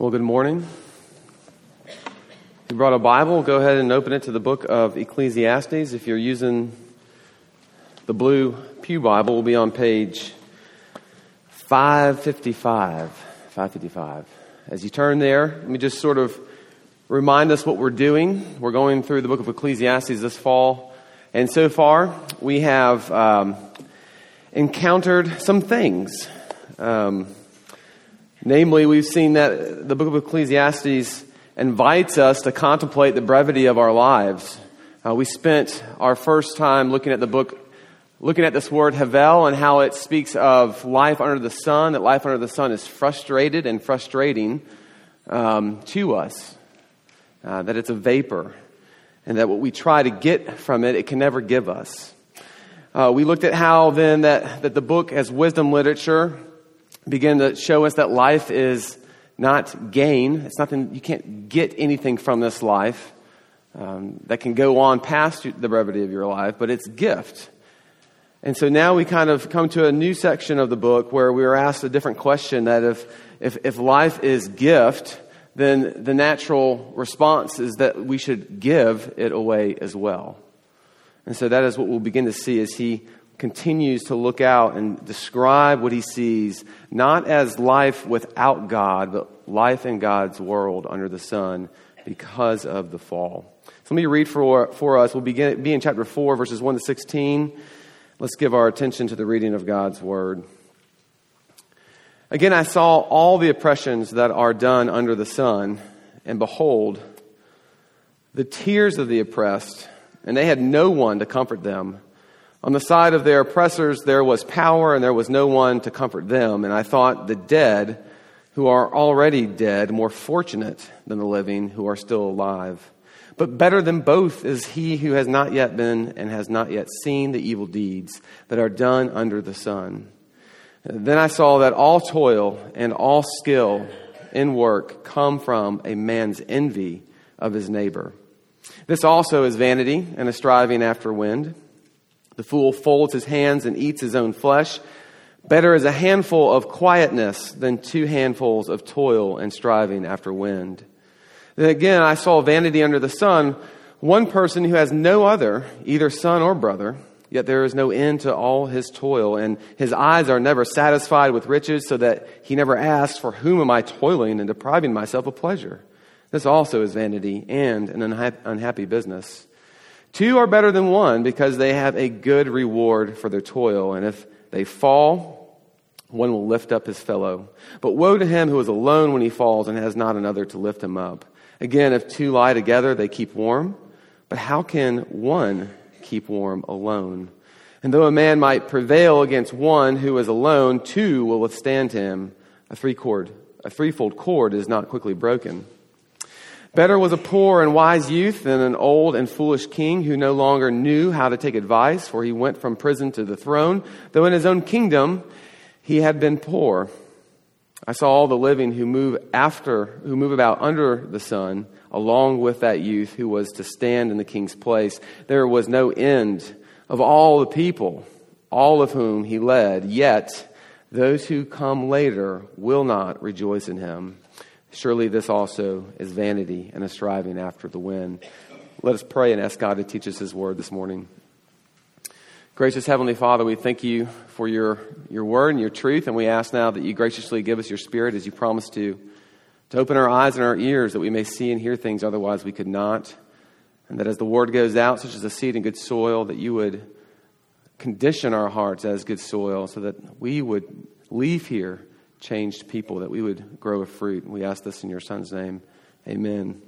Well, good morning. If you brought a Bible, go ahead and open it to the book of Ecclesiastes. If you're using the blue Pew Bible, we'll be on page 555. 555. As you turn there, let me just sort of remind us what we're doing. We're going through the book of Ecclesiastes this fall, and so far we have um, encountered some things. Um, Namely, we've seen that the book of Ecclesiastes invites us to contemplate the brevity of our lives. Uh, we spent our first time looking at the book, looking at this word Havel and how it speaks of life under the sun, that life under the sun is frustrated and frustrating um, to us, uh, that it's a vapor, and that what we try to get from it, it can never give us. Uh, we looked at how then that, that the book as wisdom literature begin to show us that life is not gain. It's nothing, you can't get anything from this life um, that can go on past the brevity of your life, but it's gift. And so now we kind of come to a new section of the book where we are asked a different question that if, if, if life is gift, then the natural response is that we should give it away as well. And so that is what we'll begin to see as he continues to look out and describe what he sees, not as life without God, but life in God's world under the sun because of the fall. So let me read for, for us. We'll begin, be in chapter 4, verses 1 to 16. Let's give our attention to the reading of God's word. Again, I saw all the oppressions that are done under the sun, and behold, the tears of the oppressed, and they had no one to comfort them. On the side of their oppressors, there was power and there was no one to comfort them. And I thought the dead, who are already dead, more fortunate than the living who are still alive. But better than both is he who has not yet been and has not yet seen the evil deeds that are done under the sun. Then I saw that all toil and all skill in work come from a man's envy of his neighbor. This also is vanity and a striving after wind. The fool folds his hands and eats his own flesh. Better is a handful of quietness than two handfuls of toil and striving after wind. Then again, I saw vanity under the sun, one person who has no other, either son or brother, yet there is no end to all his toil, and his eyes are never satisfied with riches, so that he never asks, For whom am I toiling and depriving myself of pleasure? This also is vanity and an unhappy business. Two are better than one because they have a good reward for their toil. And if they fall, one will lift up his fellow. But woe to him who is alone when he falls and has not another to lift him up. Again, if two lie together, they keep warm. But how can one keep warm alone? And though a man might prevail against one who is alone, two will withstand him. A three cord, a threefold cord is not quickly broken. Better was a poor and wise youth than an old and foolish king who no longer knew how to take advice, for he went from prison to the throne, though in his own kingdom he had been poor. I saw all the living who move after, who move about under the sun, along with that youth who was to stand in the king's place. There was no end of all the people, all of whom he led, yet those who come later will not rejoice in him. Surely this also is vanity and a striving after the wind. Let us pray and ask God to teach us His word this morning. Gracious Heavenly Father, we thank you for your, your word and your truth, and we ask now that you graciously give us your spirit as you promised to, to open our eyes and our ears that we may see and hear things otherwise we could not. And that as the word goes out, such as a seed in good soil, that you would condition our hearts as good soil so that we would leave here changed people, that we would grow a fruit. We ask this in your Son's name. Amen.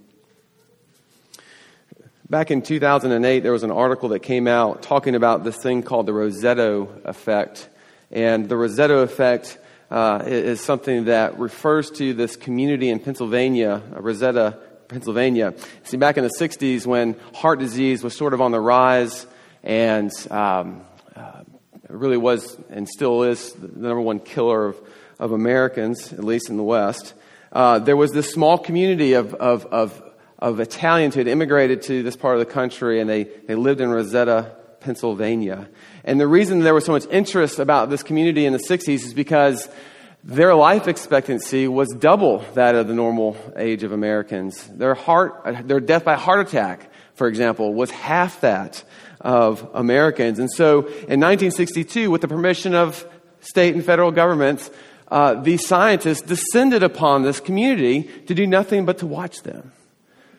Back in 2008, there was an article that came out talking about this thing called the Roseto effect. And the Roseto effect uh, is something that refers to this community in Pennsylvania, Roseto, Pennsylvania. See, back in the 60s when heart disease was sort of on the rise and um, uh, really was and still is the number one killer of of Americans, at least in the West, uh, there was this small community of, of, of, of Italians who had immigrated to this part of the country, and they, they lived in Roseto, Pennsylvania. And the reason there was so much interest about this community in the 60s is because their life expectancy was double that of the normal age of Americans. Their heart, their death by heart attack, for example, was half that of Americans. And so in 1962, with the permission of state and federal governments, uh, these scientists descended upon this community to do nothing but to watch them.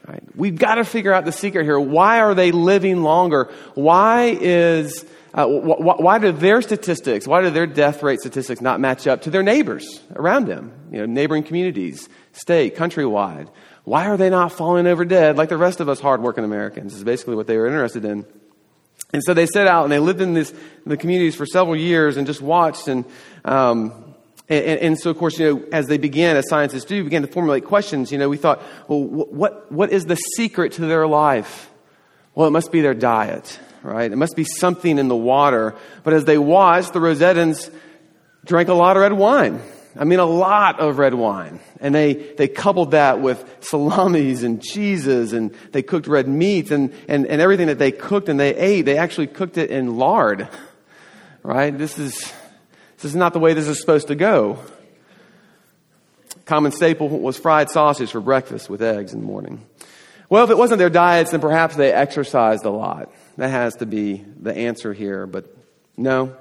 Right? We've got to figure out the secret here. Why are they living longer? Why is uh, wh- wh- why do their statistics, why do their death rate statistics not match up to their neighbors around them? You know, neighboring communities, state, countrywide. Why are they not falling over dead like the rest of us hardworking Americans? Is basically what they were interested in. And so they set out and they lived in, this, the communities for several years and just watched and, um, and, and, so, of course, you know, as they began, as scientists do, began to formulate questions, you know, we thought, well, what, what is the secret to their life? Well, it must be their diet, right? It must be something in the water. But as they watched, the Rosettans drank a lot of red wine. I mean, a lot of red wine. And they, they coupled that with salamis and cheeses and they cooked red meat and, and, and everything that they cooked and they ate, they actually cooked it in lard, right? This is, this is not the way this is supposed to go. Common staple was fried sausage for breakfast with eggs in the morning. Well, if it wasn't their diets, then perhaps they exercised a lot. That has to be the answer here, but no.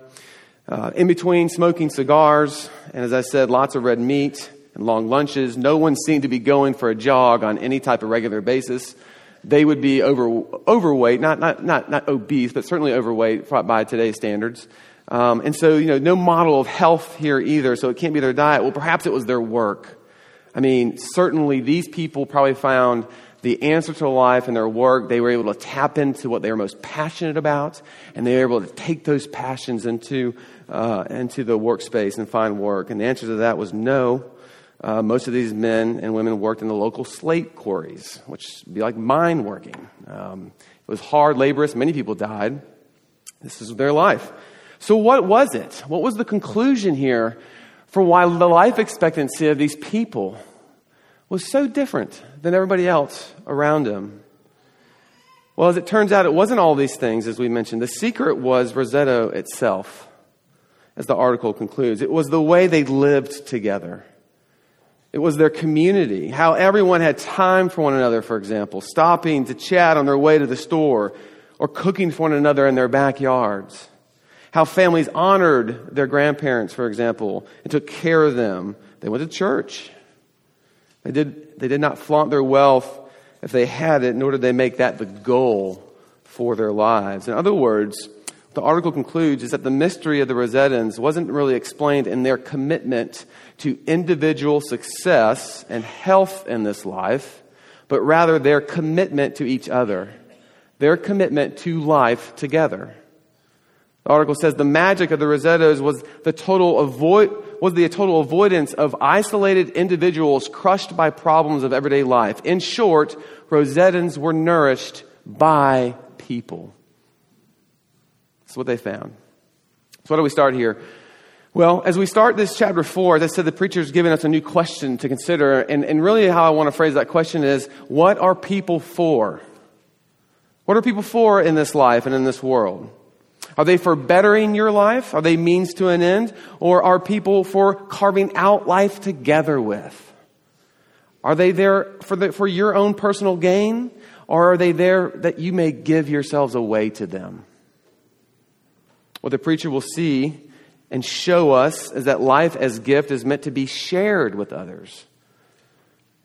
Uh, in between smoking cigars, and as I said, lots of red meat and long lunches, no one seemed to be going for a jog on any type of regular basis. They would be over, overweight, not, not, not, not obese, but certainly overweight by today's standards. Um, and so, you know, no model of health here either, so it can't be their diet. Well, perhaps it was their work. I mean, certainly these people probably found the answer to life in their work. They were able to tap into what they were most passionate about, and they were able to take those passions into, uh, into the workspace and find work. And the answer to that was no. Uh, most of these men and women worked in the local slate quarries, which would be like mine working. Um, it was hard, laborious. Many people died. This is their life. So, what was it? What was the conclusion here for why the life expectancy of these people was so different than everybody else around them? Well, as it turns out, it wasn't all these things, as we mentioned. The secret was Roseto itself, as the article concludes. It was the way they lived together. It was their community, how everyone had time for one another, for example, stopping to chat on their way to the store or cooking for one another in their backyards. How families honored their grandparents, for example, and took care of them. They went to church. They did, they did not flaunt their wealth if they had it, nor did they make that the goal for their lives. In other words, the article concludes is that the mystery of the Rosettans wasn't really explained in their commitment to individual success and health in this life, but rather their commitment to each other, their commitment to life together. The article says the magic of the Rosetos was the total avoid, was the total avoidance of isolated individuals crushed by problems of everyday life. In short, Rosettans were nourished by people. That's what they found. So, what do we start here? Well, as we start this chapter four, as I said, the preacher's given us a new question to consider. And, and really, how I want to phrase that question is what are people for? What are people for in this life and in this world? Are they for bettering your life? Are they means to an end? Or are people for carving out life together with? Are they there for, the, for your own personal gain? Or are they there that you may give yourselves away to them? What the preacher will see and show us is that life as gift is meant to be shared with others.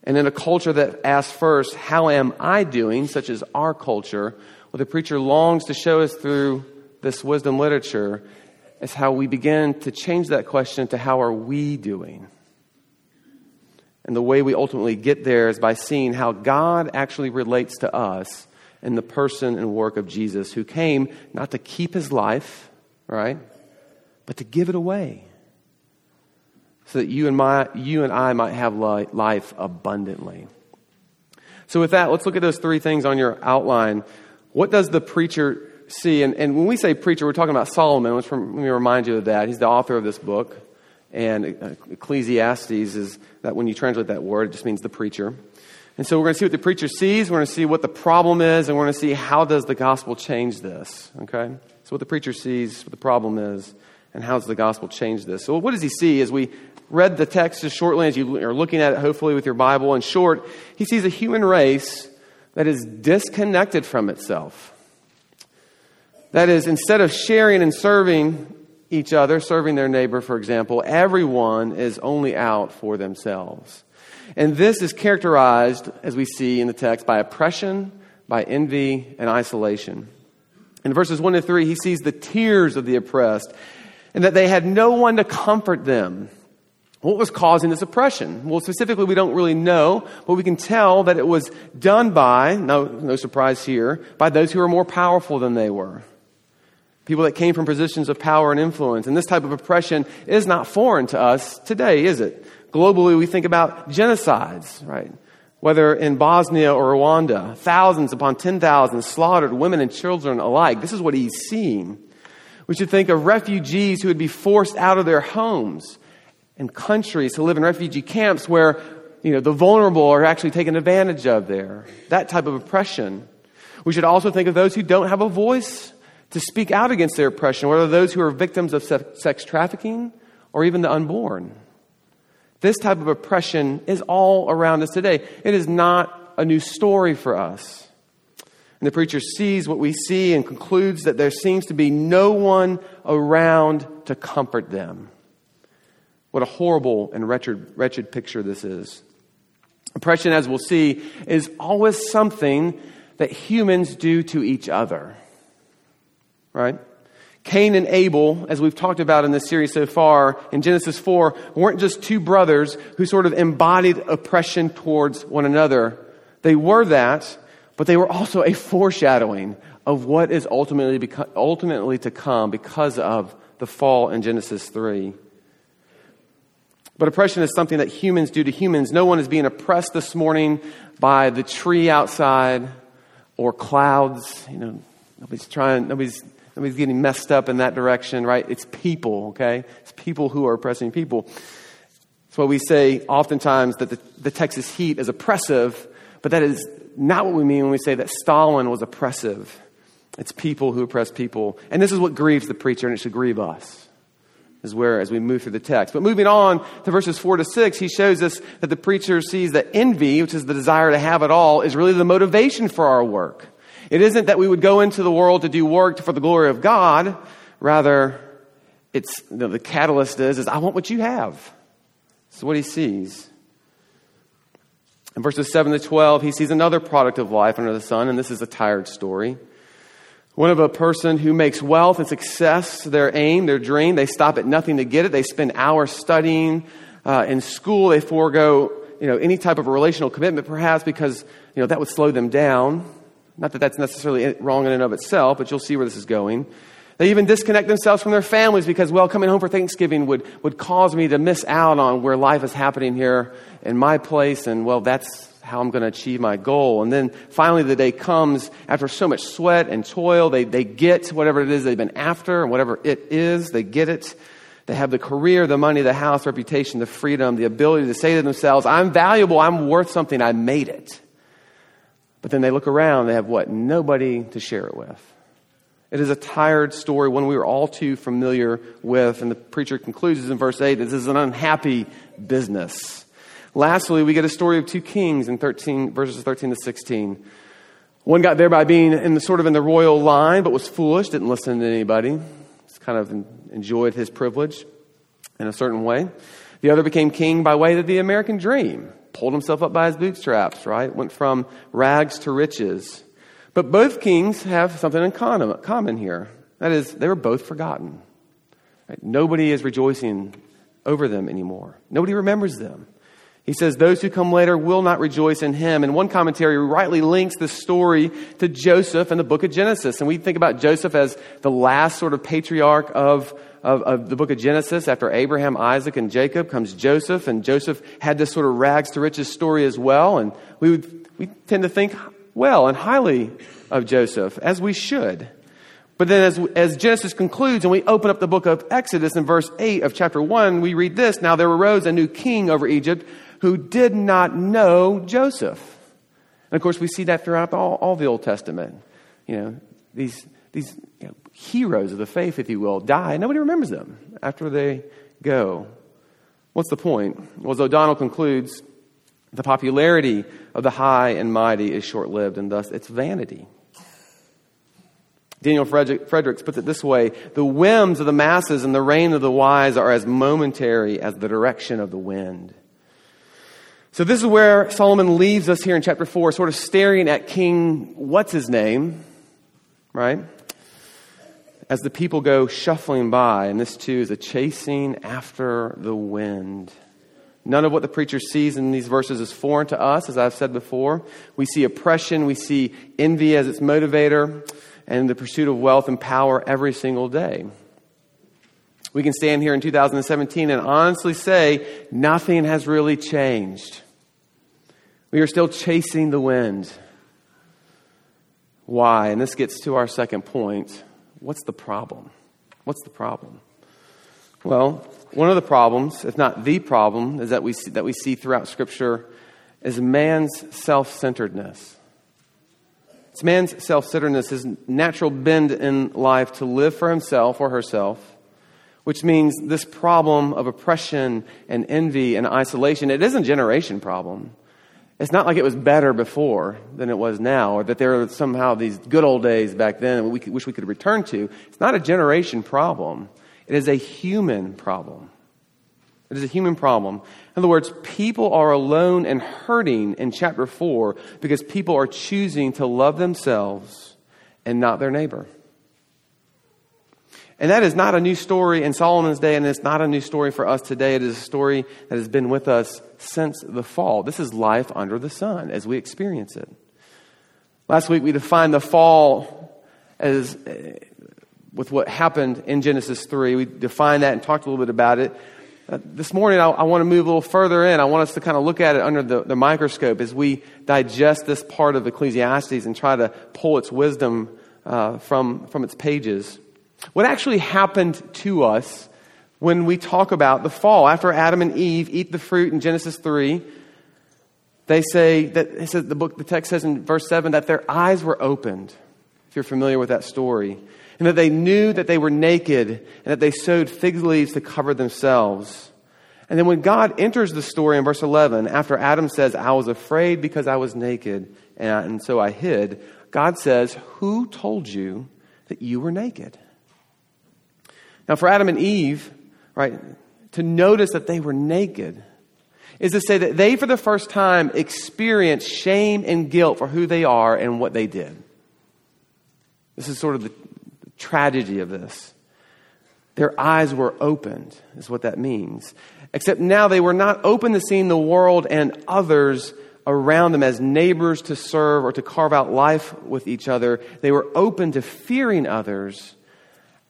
And in a culture that asks first, How am I doing? such as our culture, what the preacher longs to show us through this wisdom literature is how we begin to change that question to how are we doing? And the way we ultimately get there is by seeing how God actually relates to us in the person and work of Jesus, who came not to keep his life, right, but to give it away so that you and, my, you and I might have life abundantly. So, with that, let's look at those three things on your outline. What does the preacher see, and, and when we say preacher, we're talking about Solomon, let me remind you of that. He's the author of this book. And uh, Ecclesiastes is that when you translate that word, it just means the preacher. And so we're going to see what the preacher sees, we're going to see what the problem is, and we're going to see how does the gospel change this. Okay? So what the preacher sees, what the problem is, And how does the gospel change this? So, what does he see as we read the text just shortly, as you are looking at it, hopefully, with your Bible? In short, he sees a human race that is disconnected from itself. That is, instead of sharing and serving each other, serving their neighbor, for example, everyone is only out for themselves. And this is characterized, as we see in the text, by oppression, by envy, and isolation. In verses 1 to 3, he sees the tears of the oppressed and that they had no one to comfort them. What was causing this oppression? Well, specifically, we don't really know, but we can tell that it was done by, no, no surprise here, by those who were more powerful than they were. People that came from positions of power and influence. And this type of oppression is not foreign to us today, is it? Globally, we think about genocides, right? Whether in Bosnia or Rwanda, thousands upon 10,000 slaughtered women and children alike. This is what he's seeing. We should think of refugees who would be forced out of their homes and countries to live in refugee camps where you know, the vulnerable are actually taken advantage of there. That type of oppression. We should also think of those who don't have a voice to speak out against their oppression, whether those who are victims of sex trafficking or even the unborn. This type of oppression is all around us today. It is not a new story for us. And the preacher sees what we see and concludes that there seems to be no one around to comfort them. What a horrible and wretched, wretched picture this is. Oppression, as we'll see, is always something that humans do to each other right? Cain and Abel, as we've talked about in this series so far, in Genesis 4, weren't just two brothers who sort of embodied oppression towards one another. They were that, but they were also a foreshadowing of what is ultimately, beco- ultimately to come because of the fall in Genesis 3. But oppression is something that humans do to humans. No one is being oppressed this morning by the tree outside or clouds. You know, nobody's trying, nobody's Nobody's getting messed up in that direction, right? It's people, okay? It's people who are oppressing people. That's why we say oftentimes that the, the Texas heat is oppressive, but that is not what we mean when we say that Stalin was oppressive. It's people who oppress people. And this is what grieves the preacher, and it should grieve us, is where as we move through the text. But moving on to verses 4 to 6, he shows us that the preacher sees that envy, which is the desire to have it all, is really the motivation for our work. It isn't that we would go into the world to do work for the glory of God. Rather, it's you know, the catalyst is, is I want what you have. That's what he sees. In verses 7 to 12, he sees another product of life under the sun, and this is a tired story. One of a person who makes wealth and success their aim, their dream. They stop at nothing to get it. They spend hours studying uh, in school. They forego you know, any type of relational commitment, perhaps because you know, that would slow them down. Not that that's necessarily wrong in and of itself, but you'll see where this is going. They even disconnect themselves from their families because, well, coming home for Thanksgiving would, would cause me to miss out on where life is happening here in my place, and, well, that's how I'm going to achieve my goal. And then finally, the day comes after so much sweat and toil, they, they get whatever it is they've been after, and whatever it is, they get it. They have the career, the money, the house, reputation, the freedom, the ability to say to themselves, I'm valuable, I'm worth something, I made it. But then they look around, they have what? Nobody to share it with. It is a tired story, one we are all too familiar with. And the preacher concludes in verse 8 this is an unhappy business. Lastly, we get a story of two kings in 13, verses 13 to 16. One got there by being in the, sort of in the royal line, but was foolish, didn't listen to anybody. Just kind of enjoyed his privilege in a certain way. The other became king by way of the American dream pulled himself up by his bootstraps, right? Went from rags to riches. But both kings have something in common here. That is, they were both forgotten. Right? Nobody is rejoicing over them anymore. Nobody remembers them. He says, Those who come later will not rejoice in him. And one commentary rightly links this story to Joseph and the book of Genesis. And we think about Joseph as the last sort of patriarch of of, of the book of Genesis, after Abraham, Isaac, and Jacob, comes Joseph, and Joseph had this sort of rags to riches story as well. And we, would, we tend to think well and highly of Joseph, as we should. But then, as, as Genesis concludes, and we open up the book of Exodus in verse 8 of chapter 1, we read this Now there arose a new king over Egypt who did not know Joseph. And of course, we see that throughout all, all the Old Testament. You know, these these you know, heroes of the faith, if you will, die. Nobody remembers them after they go. What's the point? Well, as O'Donnell concludes, the popularity of the high and mighty is short lived, and thus it's vanity. Daniel Fredericks puts it this way The whims of the masses and the reign of the wise are as momentary as the direction of the wind. So, this is where Solomon leaves us here in chapter 4, sort of staring at King, what's his name, right? As the people go shuffling by, and this too is a chasing after the wind. None of what the preacher sees in these verses is foreign to us, as I've said before. We see oppression, we see envy as its motivator, and the pursuit of wealth and power every single day. We can stand here in 2017 and honestly say nothing has really changed. We are still chasing the wind. Why? And this gets to our second point. What's the problem? What's the problem? Well, one of the problems, if not the problem, is that we see, that we see throughout Scripture is man's self centeredness. It's man's self centeredness, his natural bend in life to live for himself or herself, which means this problem of oppression and envy and isolation, it is a generation problem. It's not like it was better before than it was now, or that there are somehow these good old days back then we wish we could return to. It's not a generation problem. It is a human problem. It is a human problem. In other words, people are alone and hurting in chapter 4 because people are choosing to love themselves and not their neighbor. And that is not a new story in Solomon's day, and it's not a new story for us today. It is a story that has been with us since the fall. This is life under the sun as we experience it. Last week we defined the fall as with what happened in Genesis 3. We defined that and talked a little bit about it. Uh, this morning, I, I, want to move a little further in. I want us to kind of look at it under the, the microscope as we digest this part of Ecclesiastes and try to pull its wisdom uh, from, from its pages. What actually happened to us when we talk about the fall? After Adam and Eve eat the fruit in Genesis 3, they say that it says, the book, the text says in verse 7 that their eyes were opened, if you're familiar with that story and that they knew that they were naked and that they sewed fig leaves to cover themselves. And then when God enters the story in verse 11, after Adam says, I was afraid because I was naked and, and so I hid, God says, Who told you that you were naked? Now, for Adam and Eve, right, to notice that they were naked is to say that they, for the first time, experienced shame and guilt for who they are and what they did. This is sort of the, tragedy of this. Their eyes were opened, is what that means. Except now they were not open to seeing the world and others around them as neighbors to serve or to carve out life with each other. They were open to fearing others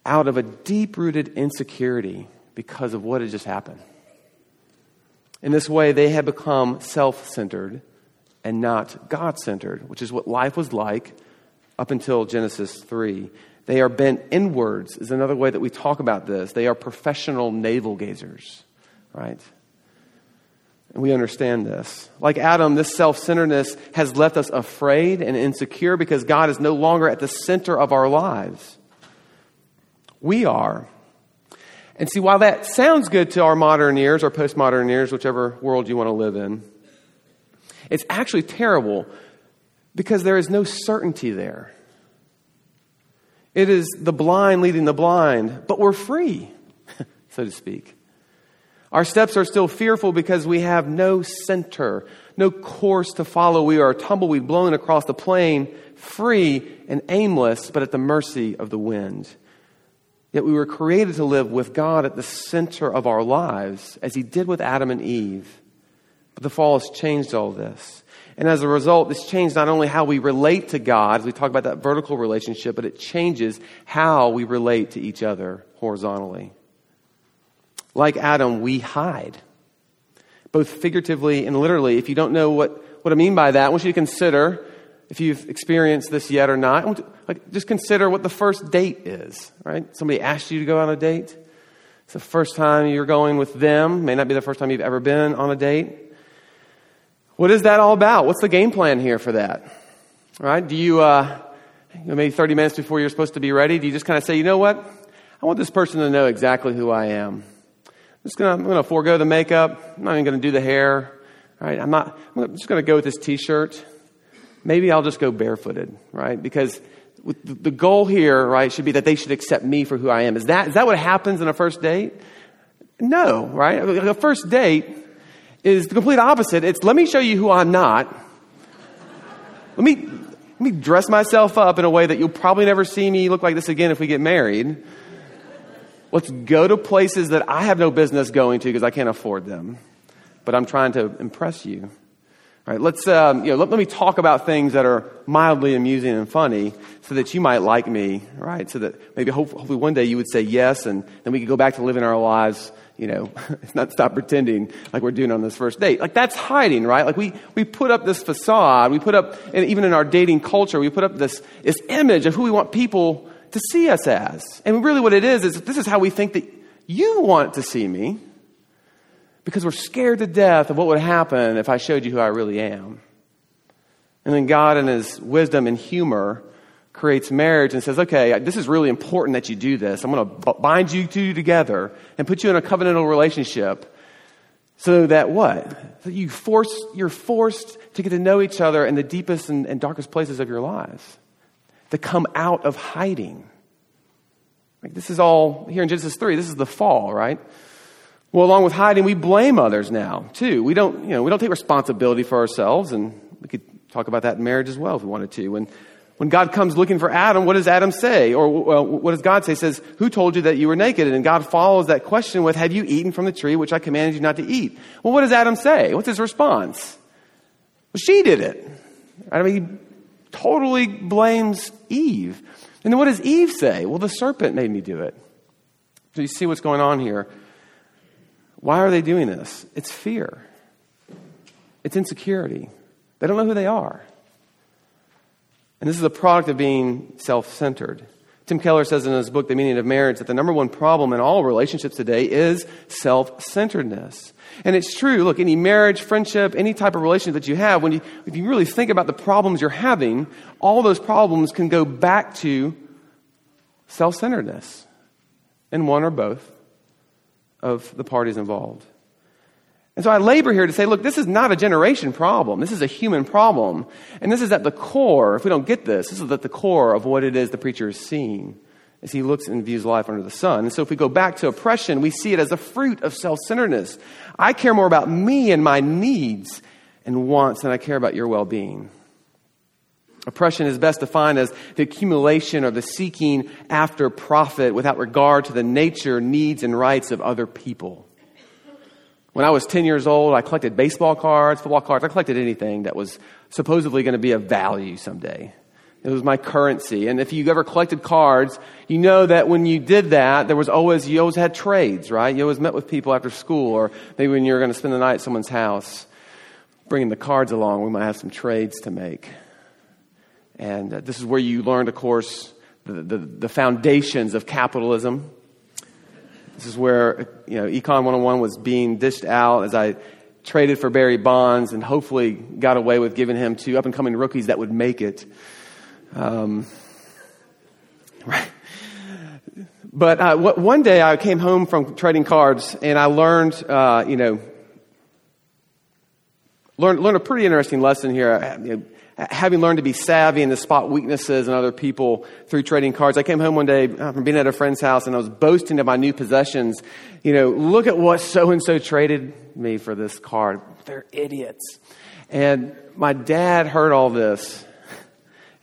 out of a deep rooted insecurity because of what had just happened. In this way, they had become self centered and not God centered, which is what life was like up until Genesis 3. They are bent inwards, is another way that we talk about this. They are professional navel gazers, right? And we understand this. Like Adam, this self centeredness has left us afraid and insecure because God is no longer at the center of our lives. We are. And see, while that sounds good to our modern ears or postmodern ears, whichever world you want to live in, it's actually terrible because there is no certainty there. It is the blind leading the blind, but we're free, so to speak. Our steps are still fearful because we have no center, no course to follow. We are a tumbleweed blown across the plain, free and aimless, but at the mercy of the wind. Yet we were created to live with God at the center of our lives, as He did with Adam and Eve. But the fall has changed all this. And as a result, this changed not only how we relate to God, as we talk about that vertical relationship, but it changes how we relate to each other horizontally. Like Adam, we hide, both figuratively and literally. If you don't know what, what I mean by that, I want you to consider, if you've experienced this yet or not, like, just consider what the first date is, right? Somebody asked you to go on a date. It's the first time you're going with them. May not be the first time you've ever been on a date. What is that all about? What's the game plan here for that? Right? Do you, uh, maybe 30 minutes before you're supposed to be ready, do you just kind of say, you know what? I want this person to know exactly who I am. I'm just gonna, I'm gonna forego the makeup. I'm not even gonna do the hair. Right? I'm not, I'm just gonna go with this t-shirt. Maybe I'll just go barefooted, right? Because the goal here, right, should be that they should accept me for who I am. Is that, is that what happens in a first date? No, right? A first date is the complete opposite. It's let me show you who I'm not. Let me, let me dress myself up in a way that you'll probably never see me look like this again if we get married. Let's go to places that I have no business going to because I can't afford them. But I'm trying to impress you. All right, let's, um, you know, let, let, me talk about things that are mildly amusing and funny so that you might like me, right? So that maybe hopefully one day you would say yes and then we could go back to living our lives you know, not stop pretending like we're doing on this first date. Like that's hiding, right? Like we, we put up this facade. We put up, and even in our dating culture, we put up this, this image of who we want people to see us as. And really what it is, is this is how we think that you want to see me because we're scared to death of what would happen if I showed you who I really am. And then God in his wisdom and humor creates marriage and says, okay, this is really important that you do this. I'm going to bind you two together and put you in a covenantal relationship so that what? That you force, you're forced to get to know each other in the deepest and, and darkest places of your lives, to come out of hiding. Like this is all here in Genesis 3, this is the fall, right? Well, along with hiding, we blame others now, too. We don't, you know, we don't take responsibility for ourselves, and we could talk about that in marriage as well if we wanted to. When when God comes looking for Adam, what does Adam say? Or well, what does God say? He says, Who told you that you were naked? And God follows that question with, Have you eaten from the tree which I commanded you not to eat? Well, what does Adam say? What's his response? Well, she did it. I mean, he totally blames Eve. And then what does Eve say? Well, the serpent made me do it. So you see what's going on here. Why are they doing this? It's fear, it's insecurity. They don't know who they are. And this is a product of being self centered. Tim Keller says in his book, The Meaning of Marriage, that the number one problem in all relationships today is self centeredness. And it's true. Look, any marriage, friendship, any type of relationship that you have, when you, if you really think about the problems you're having, all those problems can go back to self centeredness in one or both of the parties involved. And so I labor here to say, look, this is not a generation problem. This is a human problem. And this is at the core, if we don't get this, this is at the core of what it is the preacher is seeing as he looks and views life under the sun. And so if we go back to oppression, we see it as a fruit of self centeredness. I care more about me and my needs and wants than I care about your well being. Oppression is best defined as the accumulation or the seeking after profit without regard to the nature, needs, and rights of other people. When I was 10 years old, I collected baseball cards, football cards. I collected anything that was supposedly going to be of value someday. It was my currency. And if you ever collected cards, you know that when you did that, there was always, you always had trades, right? You always met with people after school or maybe when you were going to spend the night at someone's house. Bringing the cards along, we might have some trades to make. And uh, this is where you learned, of course, the, the, the foundations of capitalism. This is where, you know, Econ 101 was being dished out as I traded for Barry Bonds and hopefully got away with giving him to up and coming rookies that would make it. Um, right. But uh, one day I came home from trading cards and I learned, uh, you know, learned, learned a pretty interesting lesson here. You know, having learned to be savvy and to spot weaknesses in other people through trading cards, I came home one day uh, from being at a friend's house and I was boasting of my new possessions. You know, look at what so and so traded me for this card. They're idiots. And my dad heard all this,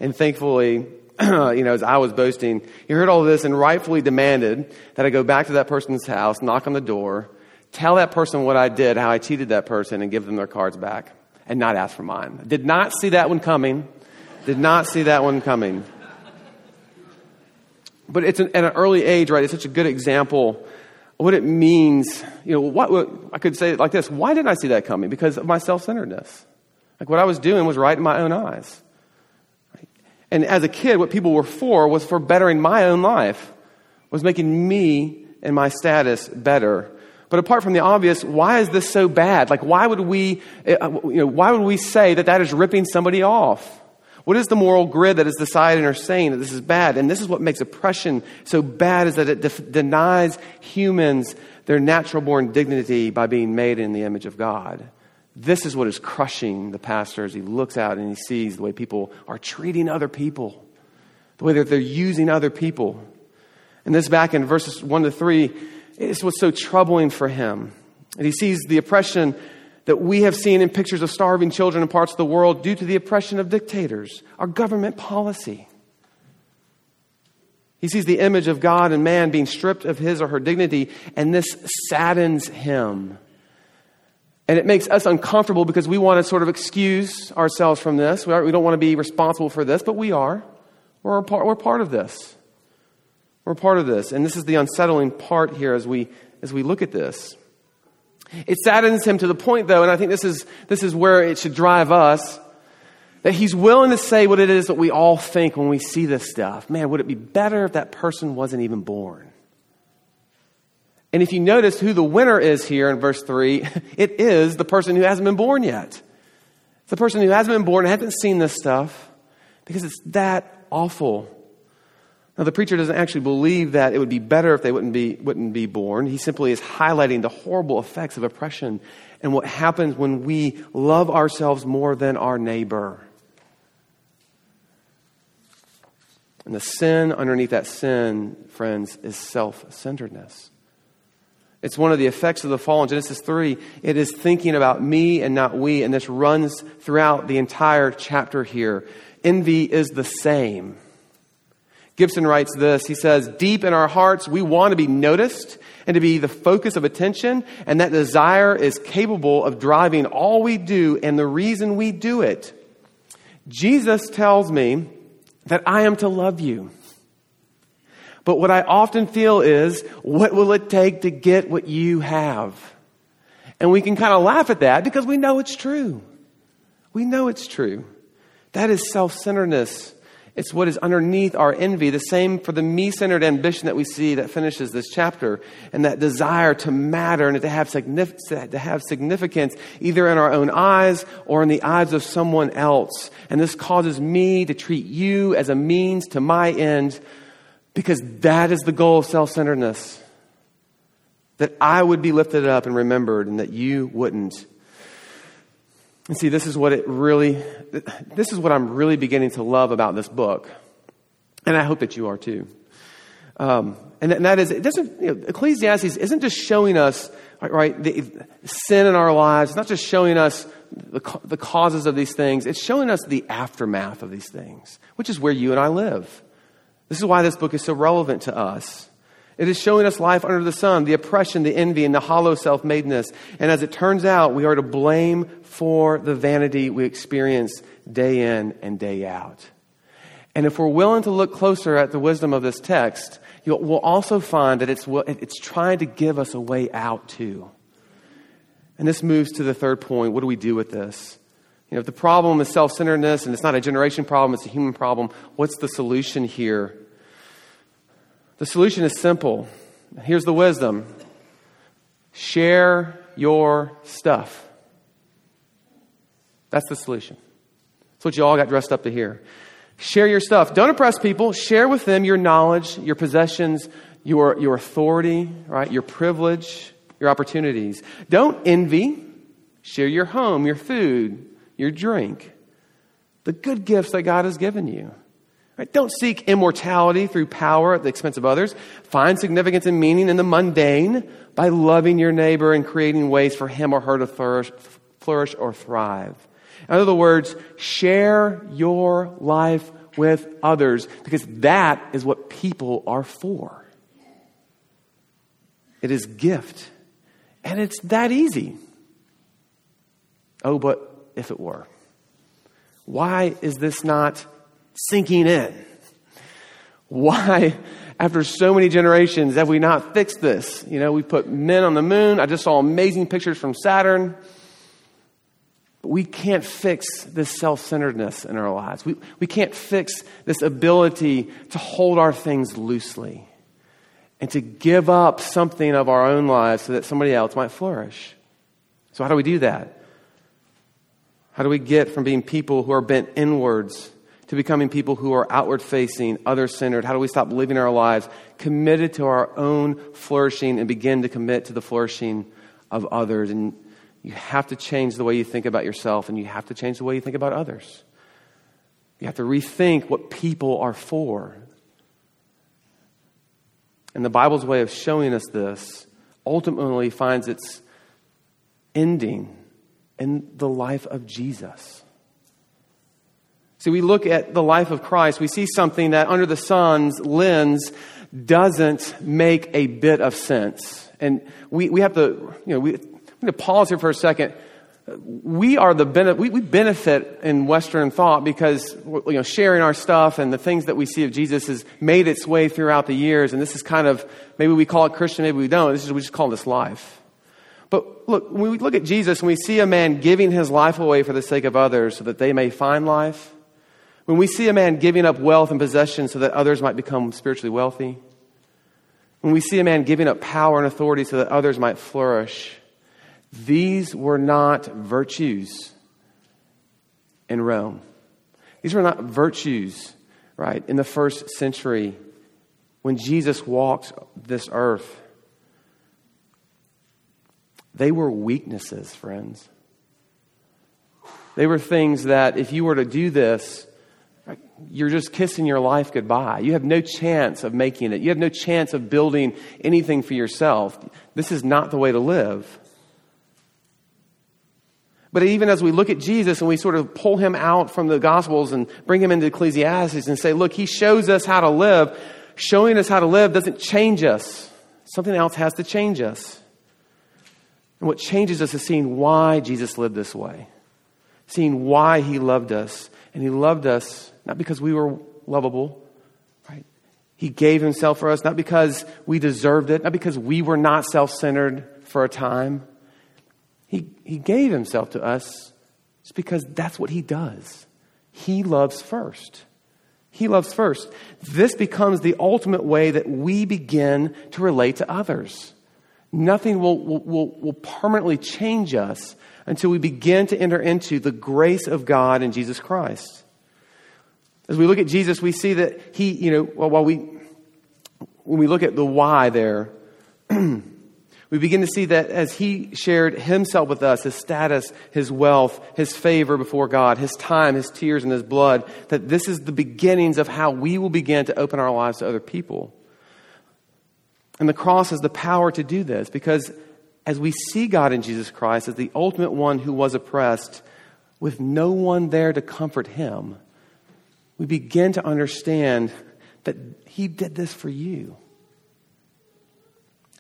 and thankfully, you know, as I was boasting, he heard all this and rightfully demanded that I go back to that person's house, knock on the door, tell that person what I did, how I cheated that person, and give them their cards back and not ask for mine. Did not see that one coming. Did not see that one coming. But it's an, at an early age, right? It's such a good example of what it means. You know, what, what I could say it like this: Why didn't I see that coming? Because of my self-centeredness. Like what I was doing was right in my own eyes. And as a kid, what people were for was for bettering my own life, was making me and my status better but apart from the obvious, why is this so bad? Like, why would we, uh, you know, why would we say that that is ripping somebody off? What is the moral grid that is deciding or saying that this is bad? And this is what makes oppression so bad is that it def- denies humans their natural born dignity by being made in the image of God. This is what is crushing the pastor as he looks out and he sees the way people are treating other people, the way that they're using other people. And this back in verses 1 to 3 is what's so troubling for him. And he sees the oppression that we have seen in pictures of starving children in parts of the world due to the oppression of dictators, our government policy. He sees the image of God and man being stripped of his or her dignity, and this saddens him. And it makes us uncomfortable because we want to sort of excuse ourselves from this. We, we don't want to be responsible for this, but we are. We're part, we're part of this. We're part of this. And this is the unsettling part here as we, as we look at this. It saddens him to the point, though, and I think this is, this is where it should drive us, that he's willing to say what it is that we all think when we see this stuff. Man, would it be better if that person wasn't even born? And if you notice who the winner is here in verse 3, it is the person who hasn't been born yet. It's the person who hasn't been born and hasn't seen this stuff because it's that awful. Now, the preacher doesn't actually believe that it would be better if they wouldn't be, wouldn't be born. He simply is highlighting the horrible effects of oppression and what happens when we love ourselves more than our neighbor. And the sin underneath that sin, friends, is self centeredness. It's one of the effects of the fall in Genesis 3. It is thinking about me and not we, and this runs throughout the entire chapter here. Envy is the same. Gibson writes this. He says, Deep in our hearts, we want to be noticed and to be the focus of attention, and that desire is capable of driving all we do and the reason we do it. Jesus tells me that I am to love you. But what I often feel is, what will it take to get what you have? And we can kind of laugh at that because we know it's true. We know it's true. That is self centeredness. It's what is underneath our envy. The same for the me centered ambition that we see that finishes this chapter. And that desire to matter and to have, to have significance either in our own eyes or in the eyes of someone else. And this causes me to treat you as a means to my end because that is the goal of self centeredness. That I would be lifted up and remembered, and that you wouldn't. And see, this is what it really, this is what I'm really beginning to love about this book. And I hope that you are too. Um, and, and, that is, it doesn't, you know, Ecclesiastes isn't just showing us, right the, sin in our lives. It's not just showing us the, the causes of these things. It's showing us the aftermath of these things, which is where you and I live. This is why this book is so relevant to us. It is showing us life under the sun, the oppression, the envy, and the hollow self madeness. And as it turns out, we are to blame for the vanity we experience day in and day out. And if we're willing to look closer at the wisdom of this text, we'll also find that it's, it's trying to give us a way out too. And this moves to the third point. What do we do with this? You know, if the problem is self centeredness and it's not a generation problem, it's a human problem, what's the solution here? The solution is simple. Here's the wisdom share your stuff. That's the solution. That's what you all got dressed up to hear. Share your stuff. Don't oppress people. Share with them your knowledge, your possessions, your, your authority, right? Your privilege, your opportunities. Don't envy. Share your home, your food, your drink, the good gifts that God has given you. Right? Don't seek immortality through power at the expense of others. Find significance and meaning in the mundane by loving your neighbor and creating ways for him or her to flourish, flourish or thrive. In other words, share your life with others because that is what people are for. It is gift. And it's that easy. Oh, but if it were? Why is this not sinking in? Why, after so many generations, have we not fixed this? You know, we put men on the moon. I just saw amazing pictures from Saturn. But we can't fix this self centeredness in our lives. We, we can't fix this ability to hold our things loosely and to give up something of our own lives so that somebody else might flourish. So, how do we do that? How do we get from being people who are bent inwards to becoming people who are outward facing, other centered? How do we stop living our lives committed to our own flourishing and begin to commit to the flourishing of others? And you have to change the way you think about yourself and you have to change the way you think about others. You have to rethink what people are for. And the Bible's way of showing us this ultimately finds its ending in the life of Jesus. See, we look at the life of Christ, we see something that under the sun's lens doesn't make a bit of sense. And we, we have to, you know, we, need to pause here for a second. We are the benefit, we, we benefit in Western thought because, you know, sharing our stuff and the things that we see of Jesus has made its way throughout the years. And this is kind of, maybe we call it Christian, maybe we don't. This is, we just call this life. But look, when we look at Jesus and we see a man giving his life away for the sake of others so that they may find life, when we see a man giving up wealth and possessions so that others might become spiritually wealthy, when we see a man giving up power and authority so that others might flourish, these were not virtues in Rome. These were not virtues, right, in the first century when Jesus walked this earth. They were weaknesses, friends. They were things that if you were to do this, you're just kissing your life goodbye. You have no chance of making it. You have no chance of building anything for yourself. This is not the way to live. But even as we look at Jesus and we sort of pull him out from the Gospels and bring him into Ecclesiastes and say, look, he shows us how to live, showing us how to live doesn't change us. Something else has to change us. And what changes us is seeing why Jesus lived this way, seeing why he loved us. And he loved us not because we were lovable, right? He gave himself for us, not because we deserved it, not because we were not self centered for a time. He, he gave himself to us just because that's what he does. He loves first. He loves first. This becomes the ultimate way that we begin to relate to others. Nothing will, will, will, permanently change us until we begin to enter into the grace of God in Jesus Christ. As we look at Jesus, we see that he, you know, while we, when we look at the why there, we begin to see that as he shared himself with us, his status, his wealth, his favor before God, his time, his tears, and his blood, that this is the beginnings of how we will begin to open our lives to other people. And the cross has the power to do this because as we see God in Jesus Christ as the ultimate one who was oppressed, with no one there to comfort him, we begin to understand that He did this for you.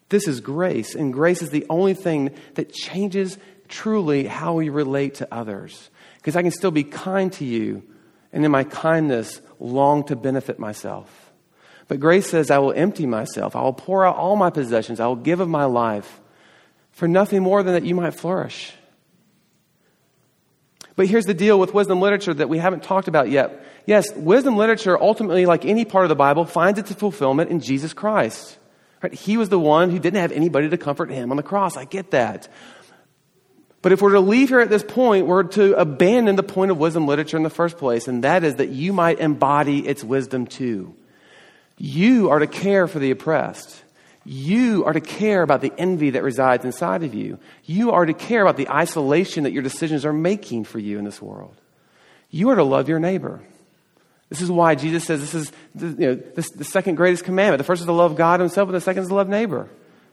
This is grace, and grace is the only thing that changes truly how we relate to others. Because I can still be kind to you, and in my kindness, long to benefit myself. But grace says, I will empty myself. I will pour out all my possessions. I will give of my life for nothing more than that you might flourish. But here's the deal with wisdom literature that we haven't talked about yet. Yes, wisdom literature ultimately, like any part of the Bible, finds its fulfillment in Jesus Christ. Right? He was the one who didn't have anybody to comfort him on the cross. I get that. But if we're to leave here at this point, we're to abandon the point of wisdom literature in the first place, and that is that you might embody its wisdom too. You are to care for the oppressed. You are to care about the envy that resides inside of you. You are to care about the isolation that your decisions are making for you in this world. You are to love your neighbor. This is why Jesus says this is you know, this, the second greatest commandment. The first is to love God himself, and the second is to love neighbor.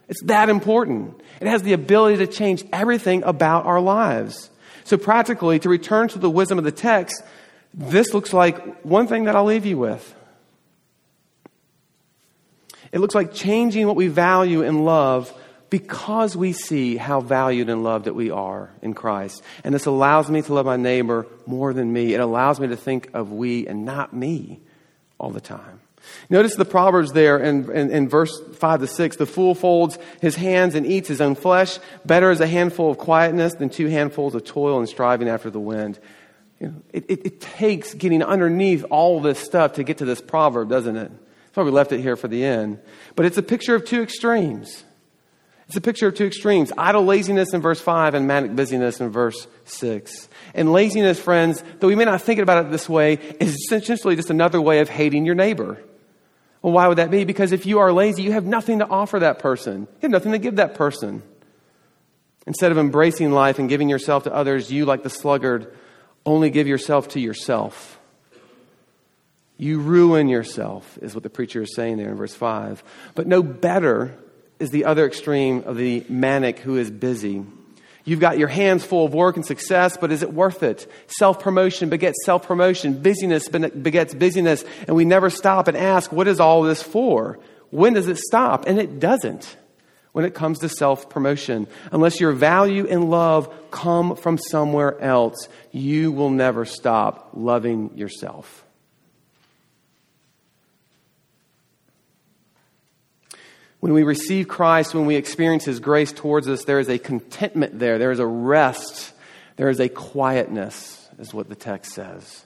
It's that important. It has the ability to change everything about our lives. So, practically, to return to the wisdom of the text, this looks like one thing that I'll leave you with it looks like changing what we value and love because we see how valued and loved that we are in Christ. And this allows me to love my neighbor more than me. It allows me to think of we and not me all the time. Notice the Proverbs there in, in, in, verse 5 to 6. The fool folds his hands and eats his own flesh. Better is a handful of quietness than two handfuls of toil and striving after the wind. You know, it, it, it takes getting underneath all this stuff to get to this proverb, doesn't it? That's why we left it here for the end. But it's a picture of two extremes. It's a picture of two extremes idle laziness in verse 5 and manic busyness in verse 6. And laziness, friends, though we may not think about it this way, is essentially just another way of hating your neighbor. Well, why would that be? Because if you are lazy, you have nothing to offer that person, you have nothing to give that person. Instead of embracing life and giving yourself to others, you, like the sluggard, only give yourself to yourself. You ruin yourself, is what the preacher is saying there in verse 5. But no better is the other extreme of the manic who is busy. You've got your hands full of work and success, but is it worth it? Self promotion begets self promotion. Busyness begets busyness. And we never stop and ask, what is all this for? When does it stop? And it doesn't when it comes to self promotion. Unless your value and love come from somewhere else, you will never stop loving yourself. When we receive Christ, when we experience His grace towards us, there is a contentment there. There is a rest. There is a quietness, is what the text says.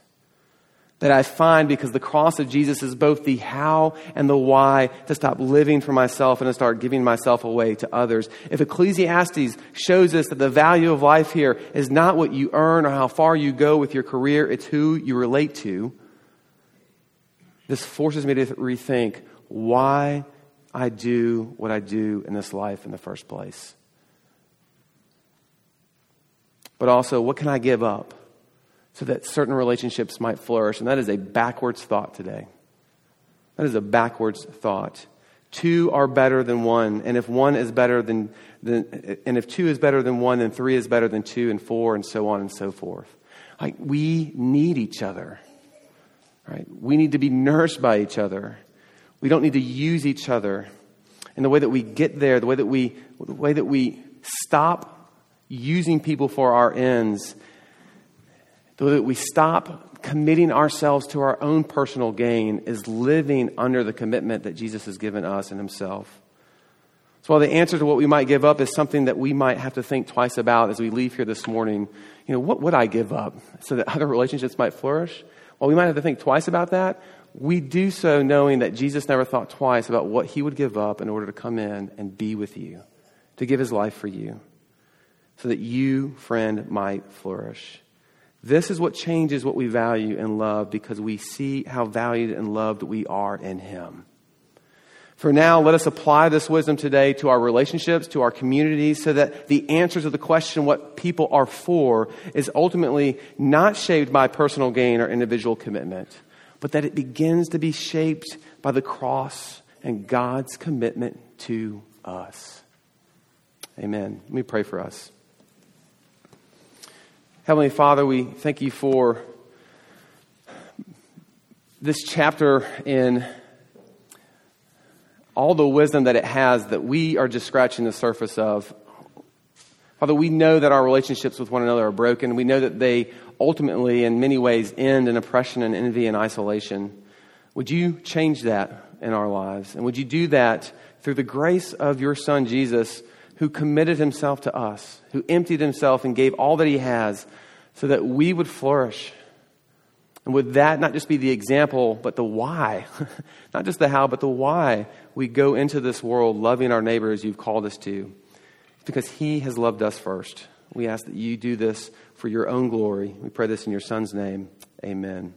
That I find because the cross of Jesus is both the how and the why to stop living for myself and to start giving myself away to others. If Ecclesiastes shows us that the value of life here is not what you earn or how far you go with your career, it's who you relate to, this forces me to rethink why I do what I do in this life in the first place? But also, what can I give up so that certain relationships might flourish? And that is a backwards thought today. That is a backwards thought. Two are better than one, and if one is better than, than and if two is better than one, then three is better than two, and four, and so on and so forth. Like we need each other, right? We need to be nourished by each other. We don't need to use each other. And the way that we get there, the way that we, the way that we stop using people for our ends, the way that we stop committing ourselves to our own personal gain is living under the commitment that Jesus has given us and Himself. So while the answer to what we might give up is something that we might have to think twice about as we leave here this morning, you know, what would I give up so that other relationships might flourish? Well, we might have to think twice about that we do so knowing that Jesus never thought twice about what he would give up in order to come in and be with you, to give his life for you, so that you, friend, might flourish. This is what changes what we value and love because we see how valued and loved we are in him. For now, let us apply this wisdom today to our relationships, to our communities, so that the answer to the question what people are for is ultimately not shaped by personal gain or individual commitment but that it begins to be shaped by the cross and God's commitment to us. Amen. Let me pray for us. Heavenly Father, we thank you for this chapter in all the wisdom that it has that we are just scratching the surface of. Father, we know that our relationships with one another are broken. We know that they ultimately, in many ways, end in oppression and envy and isolation. Would you change that in our lives? And would you do that through the grace of your Son, Jesus, who committed himself to us, who emptied himself and gave all that he has so that we would flourish? And would that not just be the example, but the why? not just the how, but the why we go into this world loving our neighbor as you've called us to? Because he has loved us first. We ask that you do this for your own glory. We pray this in your Son's name. Amen.